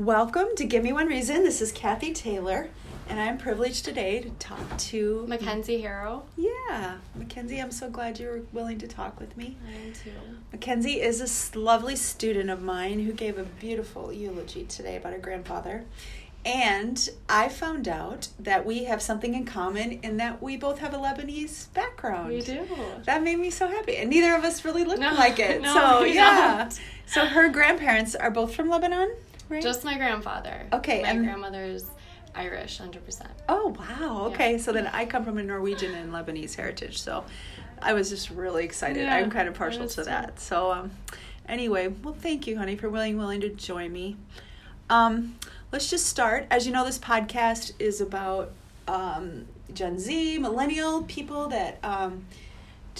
Welcome to Give Me One Reason. This is Kathy Taylor, and I'm privileged today to talk to Mackenzie Harrow. Yeah, Mackenzie, I'm so glad you were willing to talk with me. I am too. Mackenzie is a lovely student of mine who gave a beautiful eulogy today about her grandfather. And I found out that we have something in common in that we both have a Lebanese background. We do. That made me so happy. And neither of us really look No, like it. no, so, yeah. don't. So, her grandparents are both from Lebanon, right? Just my grandfather. Okay, My and- grandmother's Irish, 100%. Oh wow! Okay, Yeah. so then I come from a Norwegian and Lebanese heritage, so I was just really excited. Yeah, I'm kind of partial to too. that. So um, anyway, well, thank you, honey, for willing willing to join me. Um, let's just start. As you know, this podcast is about um, Gen Z, millennial people that um,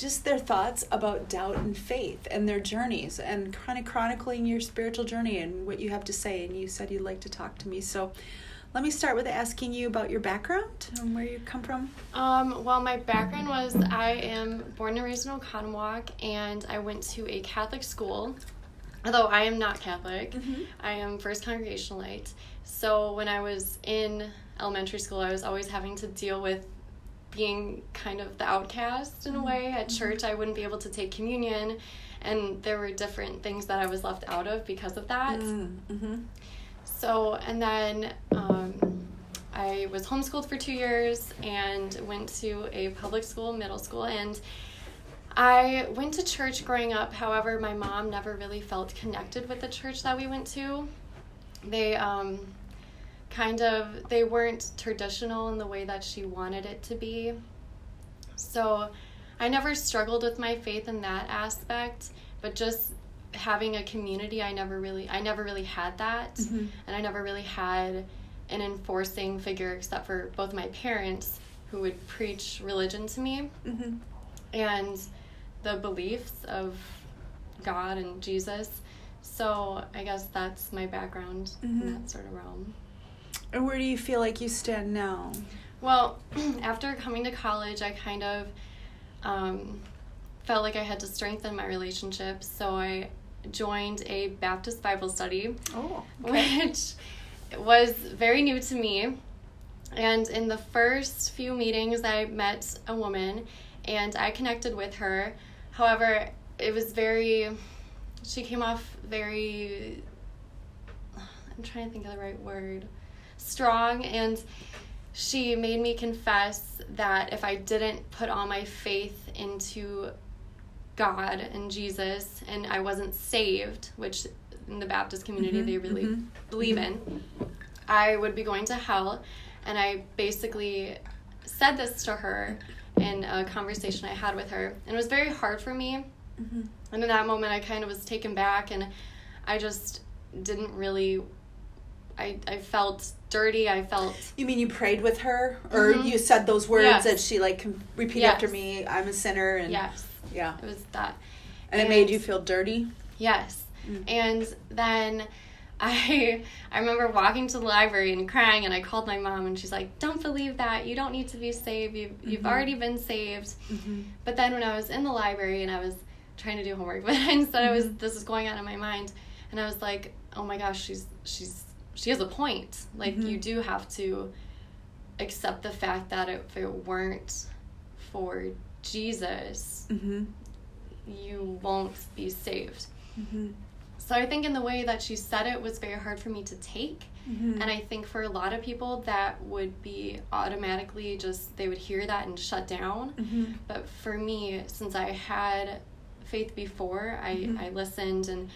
just their thoughts about doubt and faith and their journeys and kind of chronicling your spiritual journey and what you have to say. And you said you'd like to talk to me, so let me start with asking you about your background and where you come from. Um, well, my background was I am born and raised in Oconomowoc, and I went to a Catholic school. Although I am not Catholic, Mhm. I am First Congregationalite. So when I was in elementary school, I was always having to deal with being kind of the outcast in a way. At church, I wouldn't be able to take communion, and there were different things that I was left out of because of that. Mm-hmm. So, and then um, I was homeschooled for two years and went to a public school, middle school, and I went to church growing up. However, my mom never really felt connected with the church that we went to. They um, kind of they weren't traditional in the way that she wanted it to be. So, I never struggled with my faith in that aspect, but just having a community, I never really I never really had that Mhm. and I never really had an enforcing figure except for both my parents who would preach religion to me Mm-hmm. and the beliefs of God and Jesus. So I guess that's my background Mhm. in that sort of realm. And where do you feel like you stand now? Well, after coming to college, I kind of um, felt like I had to strengthen my relationships. So I joined a Baptist Bible study. Oh, which was very new to me. And in the first few meetings, I met a woman and I connected with her. However, it was very, she came off very, I'm trying to think of the right word, strong. And she made me confess that if I didn't put all my faith into God and Jesus and I wasn't saved, which in the Baptist community Mhm, they really mhm, believe in, I would be going to hell. And I basically said this to her in a conversation I had with her. And it was very hard for me. Mm-hmm. And in that moment, I kind of was taken back and I just didn't really. I, I felt dirty. I felt You mean you prayed with her, or Mhm. you said those words Yes. that she like repeat Yes. after me? I'm a sinner, and yes, yeah, it was that. and it made you feel dirty. Yes. Mm. And then I I remember walking to the library and crying and I called my mom and she's like, "Don't believe that. You don't need to be saved. You you've Mhm. already been saved." Mm-hmm. But then when I was in the library and I was trying to do homework, but instead I was Mhm. this was going on in my mind and I was like, "Oh my gosh, she's she's she has a point. Like Mhm. you do have to accept the fact that if it weren't for Jesus, Mm-hmm. you won't be saved." Mm-hmm. So I think in the way that she said it was very hard for me to take. Mm-hmm. And I think for a lot of people that would be automatically just they would hear that and shut down. Mm-hmm. But for me, since I had faith before, I, Mhm. I listened and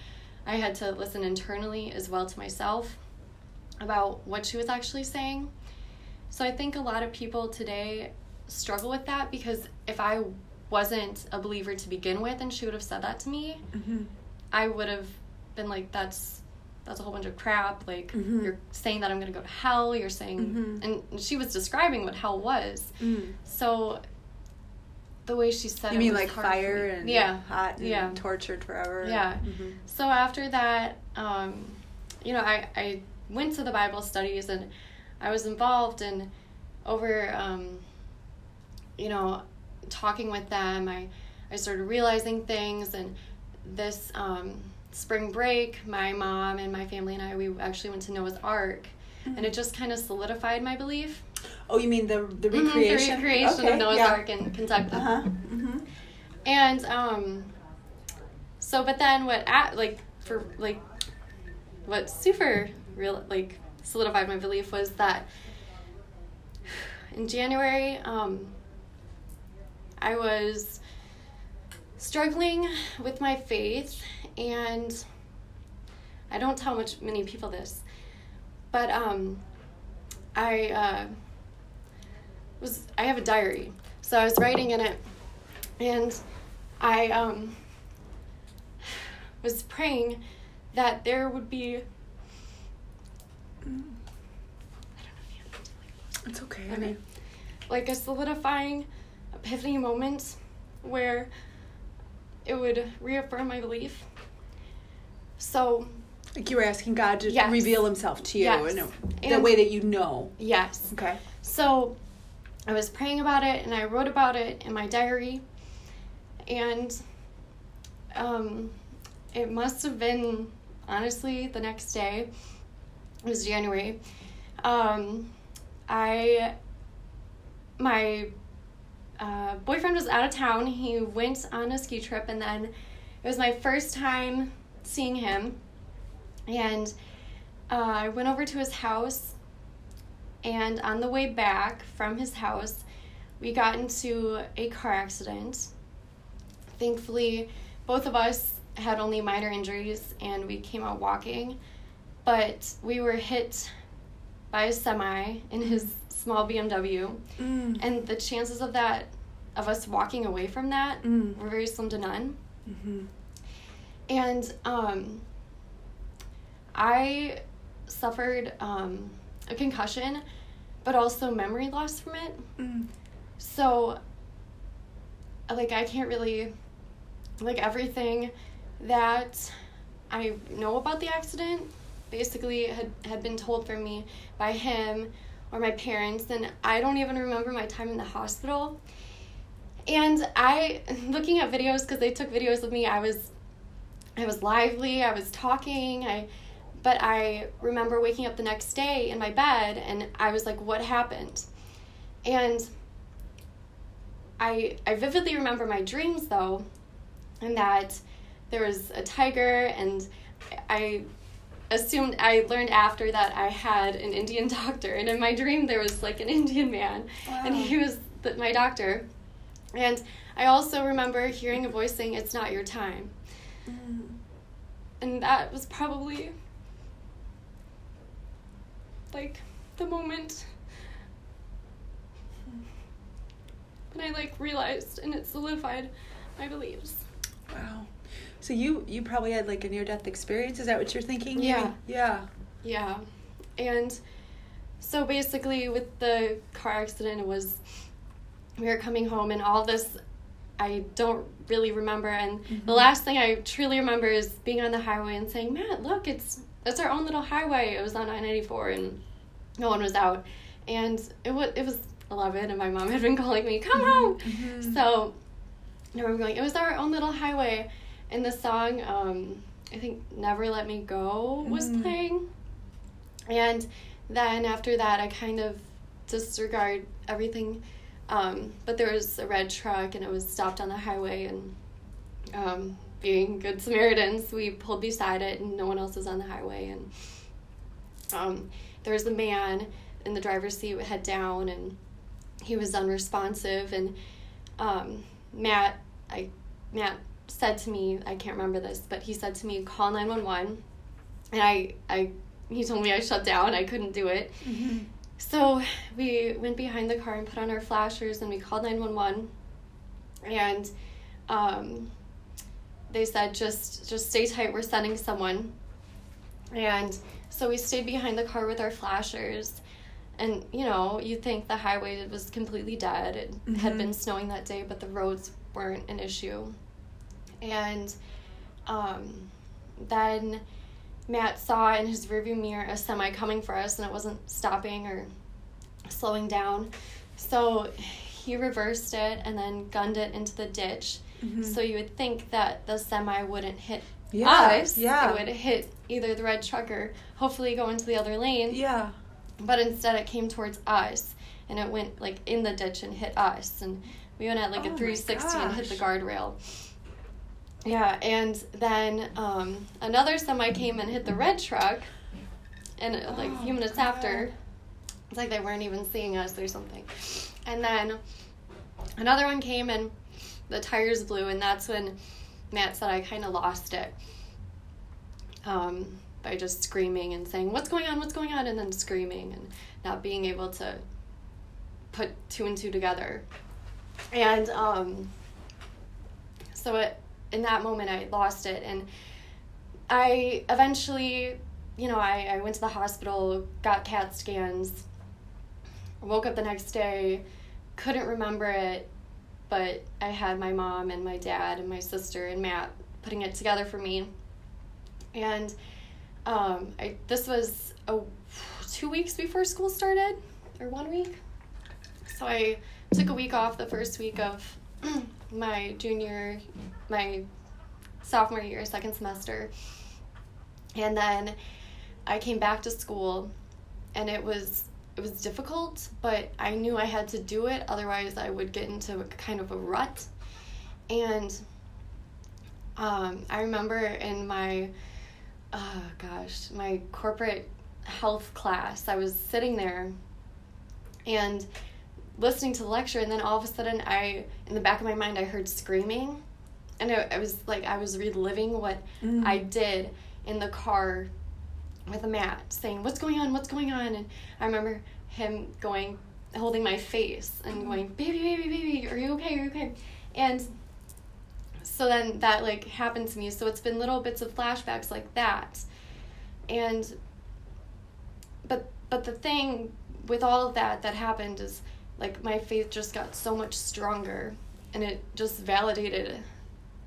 I had to listen internally as well to myself about what she was actually saying. So I think a lot of people today struggle with that because if I wasn't a believer to begin with and she would have said that to me, Mm-hmm. I would have been like, that's that's a whole bunch of crap. Like Mhm. you're saying that I'm gonna go to hell. You're saying, Mhm. and she was describing what hell was. Mm. So the way she said You it mean was like fire and yeah. hot and Yeah. tortured forever? Yeah. Mm-hmm. So after that, um, you know, I I went to the Bible studies and I was involved and over, um, you know, talking with them. I I started realizing things and this um, spring break, my mom and my family and I, we actually went to Noah's Ark, and Mm-hmm. it just kind of solidified my belief. Oh, you mean the the recreation? the recreation Okay, of Noah's yeah. Ark in Kentucky. Uh huh. hmm And um, so, but then what? At, like for like, what super real like solidified my belief was that in January, um, I was struggling with my faith, and I don't tell much many people this, but um, I uh, was I have a diary, so I was writing in it, and I um, was praying that there would be. I don't know if you have to like It's okay. Okay. like a solidifying epiphany moment where it would reaffirm my belief. So, Like you were asking God to Yes. reveal Himself to you Yes. in a, the And- way that you know. yes. Okay. So, I was praying about it and I wrote about it in my diary. And um, it must have been, honestly, the next day. It was January. Um, I, my uh, boyfriend was out of town. He went on a ski trip, and then it was my first time seeing him. And uh, I went over to his house, and on the way back from his house, we got into a car accident. Thankfully, both of us had only minor injuries, and we came out walking. But we were hit by a semi in his small BMW, Mm. and the chances of that, of us walking away from that, Mm. were very slim to none. Mm-hmm. And um, I suffered um, a concussion, but also memory loss from it. Mm. So, like, I can't really, like, everything that I know about the accident basically had, had been told for me by him or my parents, and I don't even remember my time in the hospital. And I, looking at videos, because they took videos of me, I was, I was lively, I was talking, I, but I remember waking up the next day in my bed, and I was like, what happened? And I I vividly remember my dreams though, and that there was a tiger, and I assumed I learned after that I had an Indian doctor, and in my dream there was like an Indian man, and he was the, my doctor, and I also remember hearing a voice saying, "It's not your time," Mm. and that was probably like the moment when I like realized and it solidified my beliefs. Wow. So you you probably had like a near death experience. Is that what you're thinking? maybe? Yeah. Yeah. Yeah. And so basically with the car accident it was we were coming home and all this I don't really remember and the Mhm. last thing I truly remember is being on the highway and saying, Matt, look, it's it's our own little highway. It was on I ninety four and no one was out. And it was it was eleven and my mom had been calling me, Come home Mhm. So I remember going, it was our own little highway. And the song, um, I think Never Let Me Go was Mhm. playing. And then after that, I kind of disregard everything. Um, but there was a red truck and it was stopped on the highway. And um, being good Samaritans, we pulled beside it and no one else was on the highway. And um, there was a man in the driver's seat, head down, and he was unresponsive. And um, Matt, I Matt said to me, I can't remember this, but he said to me, call nine one one, and I I he told me I shut down, I couldn't do it. Mhm. So we went behind the car and put on our flashers, and we called nine one one, and um, they said just just stay tight, we're sending someone, and so we stayed behind the car with our flashers. And you know, you think the highway was completely dead. It had Mhm. been snowing that day, but the roads weren't an issue. And um, then Matt saw in his rearview mirror a semi coming for us, and it wasn't stopping or slowing down. So he reversed it and then gunned it into the ditch. Mhm. So you would think that the semi wouldn't hit Yeah, us, yeah. it would hit either the red truck or hopefully go into the other lane. Yeah. But instead, it came towards us, and it went like in the ditch and hit us, and we went at like Oh a 360 and hit the guardrail. Yeah, and then um, another semi came and hit the red truck, and uh, like a few Oh, minutes God. after, it's like they weren't even seeing us or something. And then another one came and the tires blew, and that's when Matt said I kind of lost it um, by just screaming and saying, What's going on? What's going on? And then screaming and not being able to put two and two together. And um, so it, in that moment, I lost it. And I eventually, you know, I, I went to the hospital, got CAT scans, woke up the next day, couldn't remember it, but I had my mom and my dad and my sister and Matt putting it together for me. And um, I this was a, two weeks before school started, or one week. So I took a week off the first week of my junior, my sophomore year, second semester. And then I came back to school and it was it was difficult, but I knew I had to do it otherwise I would get into kind of a rut. And um, I remember in my oh gosh, my corporate health class, I was sitting there and listening to the lecture and then all of a sudden I in the back of my mind I heard screaming. And it, it was like I was reliving what Mm. I did in the car with Matt saying what's going on? What's going on? And I remember him going holding my face and going baby baby baby are you okay? Are you okay? And so then that like happened to me. So it's been little bits of flashbacks like that. And but but the thing with all of that that happened is like my faith just got so much stronger and it just validated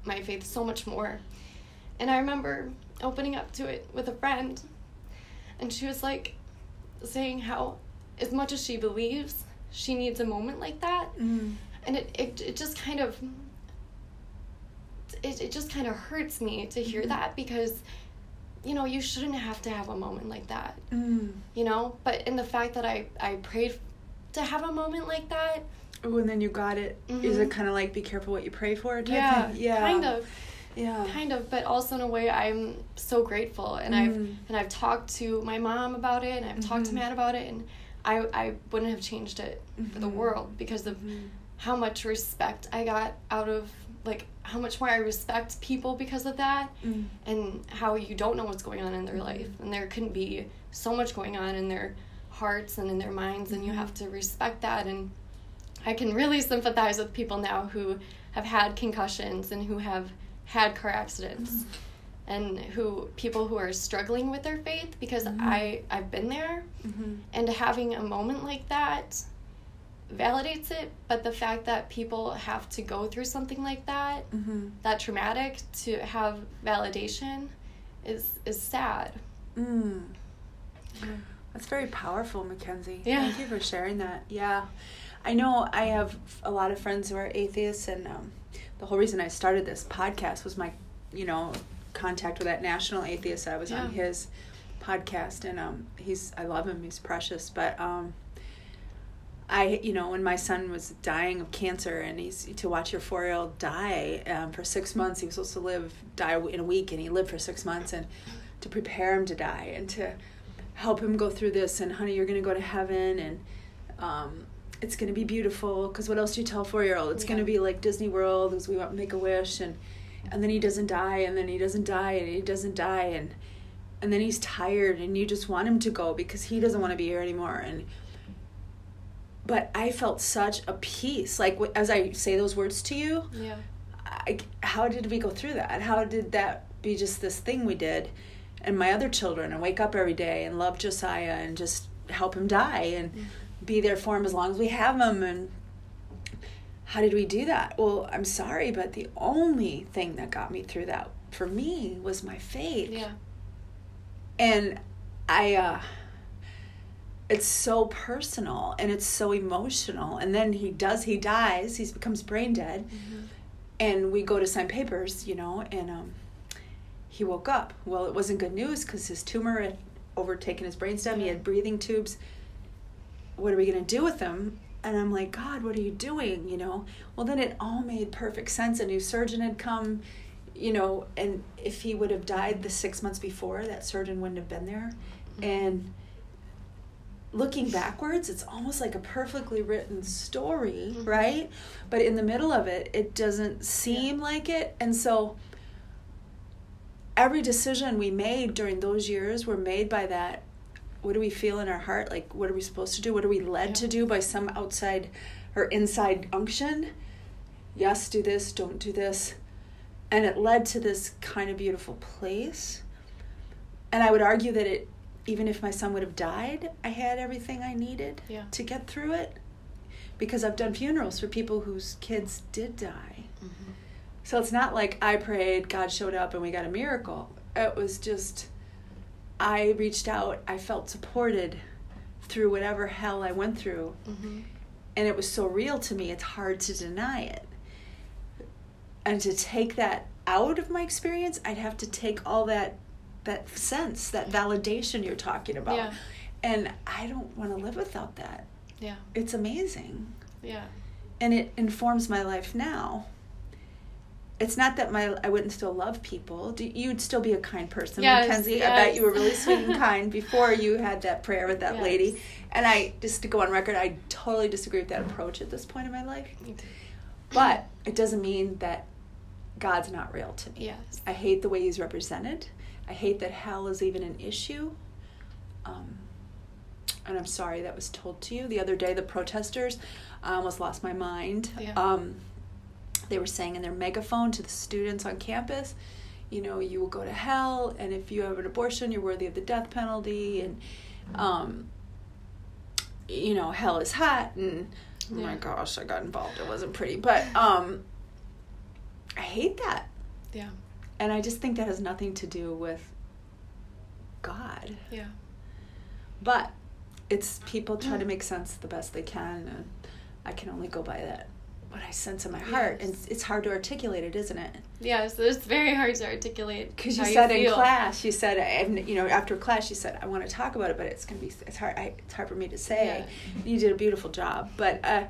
my faith so much more and i remember opening up to it with a friend and she was like saying how as much as she believes she needs a moment like that Mm. and it, it, it just kind of it, it just kind of hurts me to hear Mhm. that because you know you shouldn't have to have a moment like that Mm. you know but in the fact that i i prayed to have a moment like that Oh, and then you got it. Is Mhm. it kind of like be careful what you pray for? Type yeah thing? Yeah. kind of Yeah. kind of but also in a way i'm so grateful and Mm. i've and i've talked to my mom about it and i've talked to Mhm. matt about it and i i wouldn't have changed it for the world because of how much respect i got out of like how much more i respect people because of that Mm. and how you don't know what's going on in their life and there can be so much going on in their hearts and in their minds and you have to respect that and i can really sympathize with people now who have had concussions and who have had car accidents and who people who are struggling with their faith because Mhm. i i've been there Mhm. and having a moment like that validates it but the fact that people have to go through something like that Mhm. that traumatic to have validation is is sad. Mm. That's very powerful, Mackenzie. Yeah. Thank you for sharing that. Yeah. I know I have a lot of friends who are atheists, and um, the whole reason I started this podcast was my, you know, contact with that national atheist. I was on his podcast, and um, he's I love him. He's precious, but um, I, you know, when my son was dying of cancer, and he's to watch your four year old die um, for six months. He was supposed to live die in a week, and he lived for six months, and to prepare him to die, and to help him go through this. And honey, you're gonna go to heaven, and um, it's gonna be beautiful. Because what else do you tell a four year old? It's Yeah. gonna be like Disney World, because we want to make a wish, and and then he doesn't die, and then he doesn't die, and he doesn't die, and and then he's tired, and you just want him to go because he doesn't want to be here anymore, and but I felt such a peace. Like as I say those words to you, Yeah. I, how did we go through that? How did that be just this thing we did? And my other children, and wake up every day and love Josiah and just help him die and be there for him as long as we have him. And how did we do that? Well, I'm sorry, but the only thing that got me through that for me was my faith Yeah. and i uh it's so personal and it's so emotional and then he does he dies he becomes brain dead Mm-hmm. and we go to sign papers you know and um he woke up. Well, it wasn't good news because his tumor had overtaken his brainstem. He had breathing tubes. What are we going to do with him? And I'm like, God, what are you doing? You know? Well, then it all made perfect sense. A new surgeon had come, you know, and if he would have died the six months before, that surgeon wouldn't have been there. And looking backwards, it's almost like a perfectly written story, Mhm. right? But in the middle of it, it doesn't seem like it. And so every decision we made during those years were made by that what do we feel in our heart? Like what are we supposed to do? What are we led Yeah. to do by some outside or inside unction? Yes do this don't do this. And it led to this kind of beautiful place. And i would argue that it even if my son would have died i had everything i needed Yeah. to get through it. Because i've done funerals for people whose kids did die. Mhm. So it's not like I prayed, God showed up, and we got a miracle. It was just, I reached out, I felt supported through whatever hell I went through. Mhm. And it was so real to me, it's hard to deny it. And to take that out of my experience, I'd have to take all that that sense, that validation you're talking about. Yeah. And I don't want to live without that. Yeah. It's amazing Yeah. and it informs my life now. It's not that my I wouldn't still love people. Do, you'd still be a kind person, Yes, Mackenzie. I bet you were really sweet and kind before you had that prayer with that Yes. lady. And I just to go on record, I totally disagree with that approach at this point in my life. But it doesn't mean that God's not real to me. Yes. I hate the way he's represented. I hate that hell is even an issue. Um, and I'm sorry that was told to you. The other day, the protesters, I almost lost my mind. Yeah. Um, they were saying in their megaphone to the students on campus, you know, you will go to hell, and if you have an abortion, you're worthy of the death penalty, and, um, you know, hell is hot, and oh my gosh, I got involved. It wasn't pretty, but um, I hate that. Yeah. And I just think that has nothing to do with God. Yeah. But it's people try to make sense the best they can, and I can only go by that what I sense in my heart, and it's hard to articulate it, isn't it? Yeah. So it's very hard to articulate. Because you said in feel. class, you said, and you know, after class, you said, I want to talk about it, but it's gonna be, it's hard, I, it's hard for me to say. You did a beautiful job, but uh,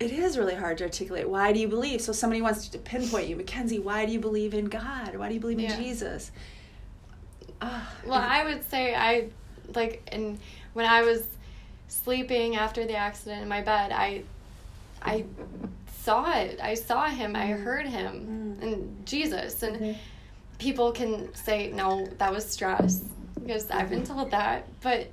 it is really hard to articulate. Why do you believe? So somebody wants to pinpoint you, Mackenzie. Why do you believe in God? Why do you believe in Yeah. Jesus? Ah, Well, and- I would say I like, and when I was sleeping after the accident in my bed, I, I saw it. I saw him. I Mm. heard him, Mm. and Jesus. And people can say, "No, that was stress," because I've been told that, but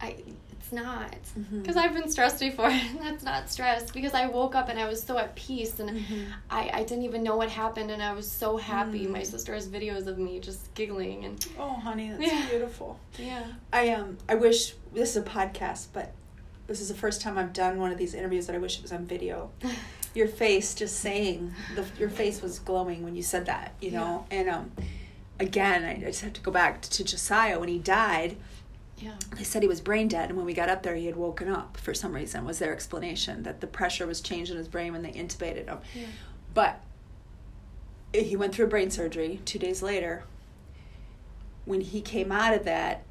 I, it's not. Mhm. Because I've been stressed before, that's not stress. Because I woke up and I was so at peace, and Mhm. I, I didn't even know what happened, and I was so happy. Mm. My sister has videos of me just giggling, and Oh, honey, that's Yeah. beautiful. yeah. I um I wish this is a podcast, but this is the first time I've done one of these interviews that I wish it was on video. Your face just saying the your face was glowing when you said that, you know. And um again, I, I just have to go back to Josiah when he died. Yeah. They said he was brain dead, and when we got up there, he had woken up for some reason. Was their explanation that the pressure was changed in his brain when they intubated him? Yeah. But he went through brain surgery two days later. When he came out of that,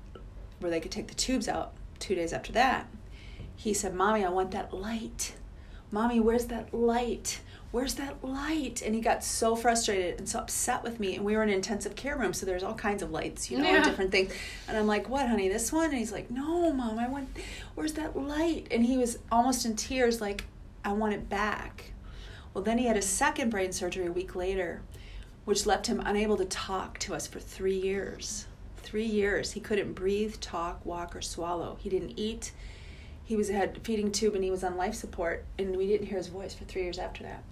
where they could take the tubes out, two days after that, he said, Mommy, I want that light. Mommy, where's that light? Where's that light? And he got so frustrated and so upset with me. And we were in an intensive care room, so there's all kinds of lights, you know, and different things. And I'm like, What, honey, this one? And he's like, No, Mom, I want, where's that light? And he was almost in tears, like, I want it back. Well, then he had a second brain surgery a week later, which left him unable to talk to us for three years. Three years. He couldn't breathe, talk, walk, or swallow. He didn't eat. He was had feeding tube and he was on life support, and we didn't hear his voice for three years after that.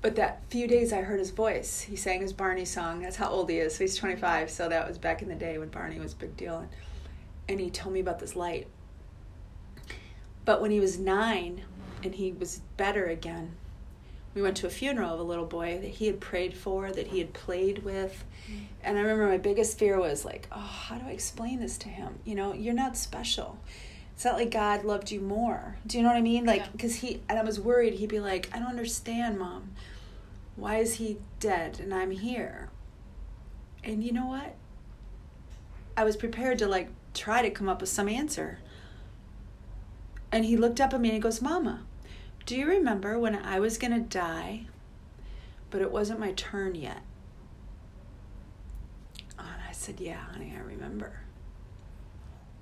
But that few days I heard his voice. He sang his Barney song. That's how old he is. So he's 25. So that was back in the day when Barney was a big deal. And, and he told me about this light. But when he was nine and he was better again, we went to a funeral of a little boy that he had prayed for, that he had played with. And I remember my biggest fear was like, oh, how do I explain this to him? You know, you're not special. It's not like God loved you more. Do you know what I mean? Like, Yeah. because he, and I was worried he'd be like, I don't understand, mom. Why is he dead and I'm here? And you know what? I was prepared to like try to come up with some answer. And he looked up at me and he goes, Mama, do you remember when I was going to die, but it wasn't my turn yet? And I said, Yeah, honey, I remember.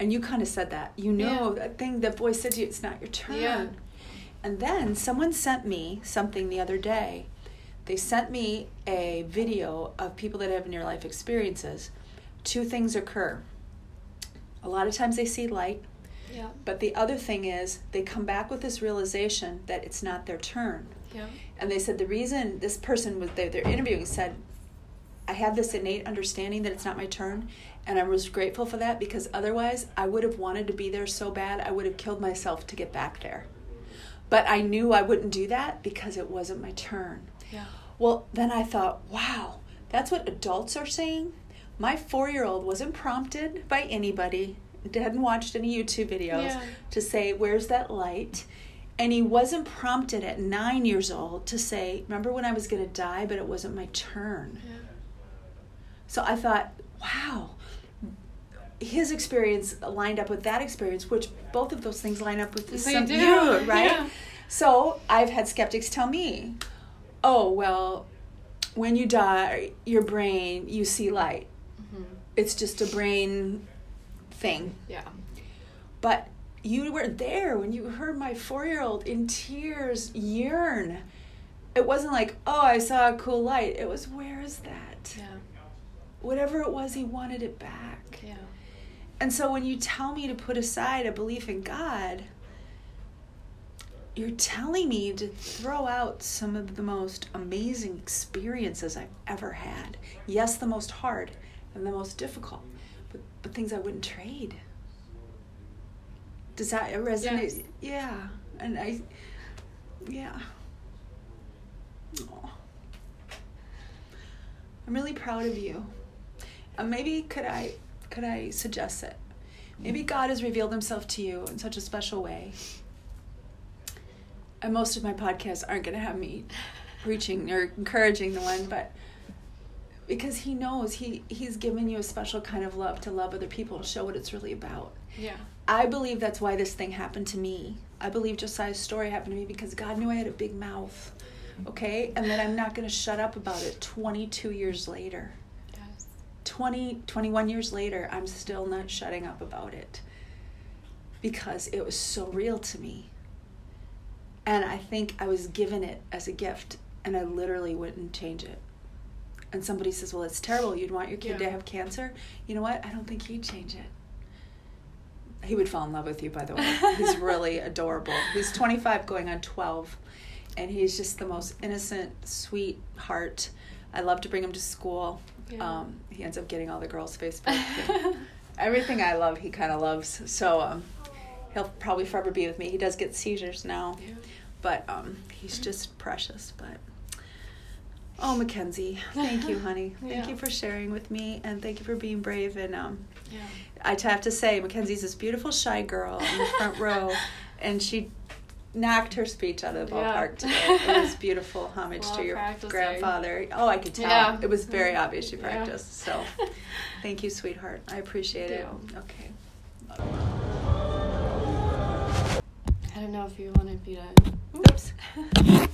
And you kind of said that. You know Yeah. that thing that boy said to you, it's not your turn. Yeah. And then someone sent me something the other day. They sent me a video of people that have near life experiences. Two things occur. A lot of times they see light, Yeah. but the other thing is they come back with this realization that it's not their turn. Yeah. And they said the reason this person was they, they're interviewing said, I have this innate understanding that it's not my turn, and I was grateful for that because otherwise I would have wanted to be there so bad I would have killed myself to get back there. But I knew I wouldn't do that because it wasn't my turn. Yeah. Well, then I thought, wow, that's what adults are saying. My four year old wasn't prompted by anybody, hadn't watched any YouTube videos Yeah. to say, where's that light? And he wasn't prompted at nine years old to say, remember when I was going to die, but it wasn't my turn. Yeah. So I thought, wow, his experience lined up with that experience, which both of those things line up with the They some, do, you, right? yeah. So I've had skeptics tell me, oh, well, when you die, your brain, you see light. Mhm. It's just a brain thing. Yeah. But you were there when you heard my four year old in tears yearn. It wasn't like, oh, I saw a cool light. It was, where is that? Yeah. Whatever it was, he wanted it back. Yeah. And so when you tell me to put aside a belief in God, you're telling me to throw out some of the most amazing experiences I've ever had. Yes, the most hard and the most difficult, but, but things I wouldn't trade. Does that resonate? Yes. Yeah. And I, yeah. Aw. I'm really proud of you. Uh, maybe could I could I suggest it? Maybe God has revealed himself to you in such a special way. And most of my podcasts aren't going to have me preaching or encouraging the one, but because he knows he he's given you a special kind of love to love other people and show what it's really about. Yeah. I believe that's why this thing happened to me. I believe Josiah's story happened to me because God knew I had a big mouth. Okay? And that I'm not going to shut up about it 22 years later. Yes. 20, 21 years later, I'm still not shutting up about it because it was so real to me. And I think I was given it as a gift, and I literally wouldn't change it. And somebody says, Well, it's terrible. You'd want your kid to have cancer. You know what? I don't think he'd change it. He would fall in love with you, by the way. He's really adorable. He's 25 going on 12, and he's just the most innocent, sweet heart. I love to bring him to school. Yeah. Um, he ends up getting all the girls' Facebook. Everything I love, he kind of loves. So um, he'll probably forever be with me. He does get seizures now, Yeah. but um, he's just precious. But oh, Mackenzie, thank you, honey. Thank Yeah. you for sharing with me, and thank you for being brave. And um, Yeah. I have to say, Mackenzie's this beautiful shy girl in the front row, and she knocked her speech out of the Yeah. ballpark today. It was beautiful homage Well to your practicing. grandfather. Oh, I could tell. Yeah. It was very obvious she Yeah. practiced. So, thank you, sweetheart. I appreciate it. Yeah. Okay. I don't know if you wanted me to. Oops.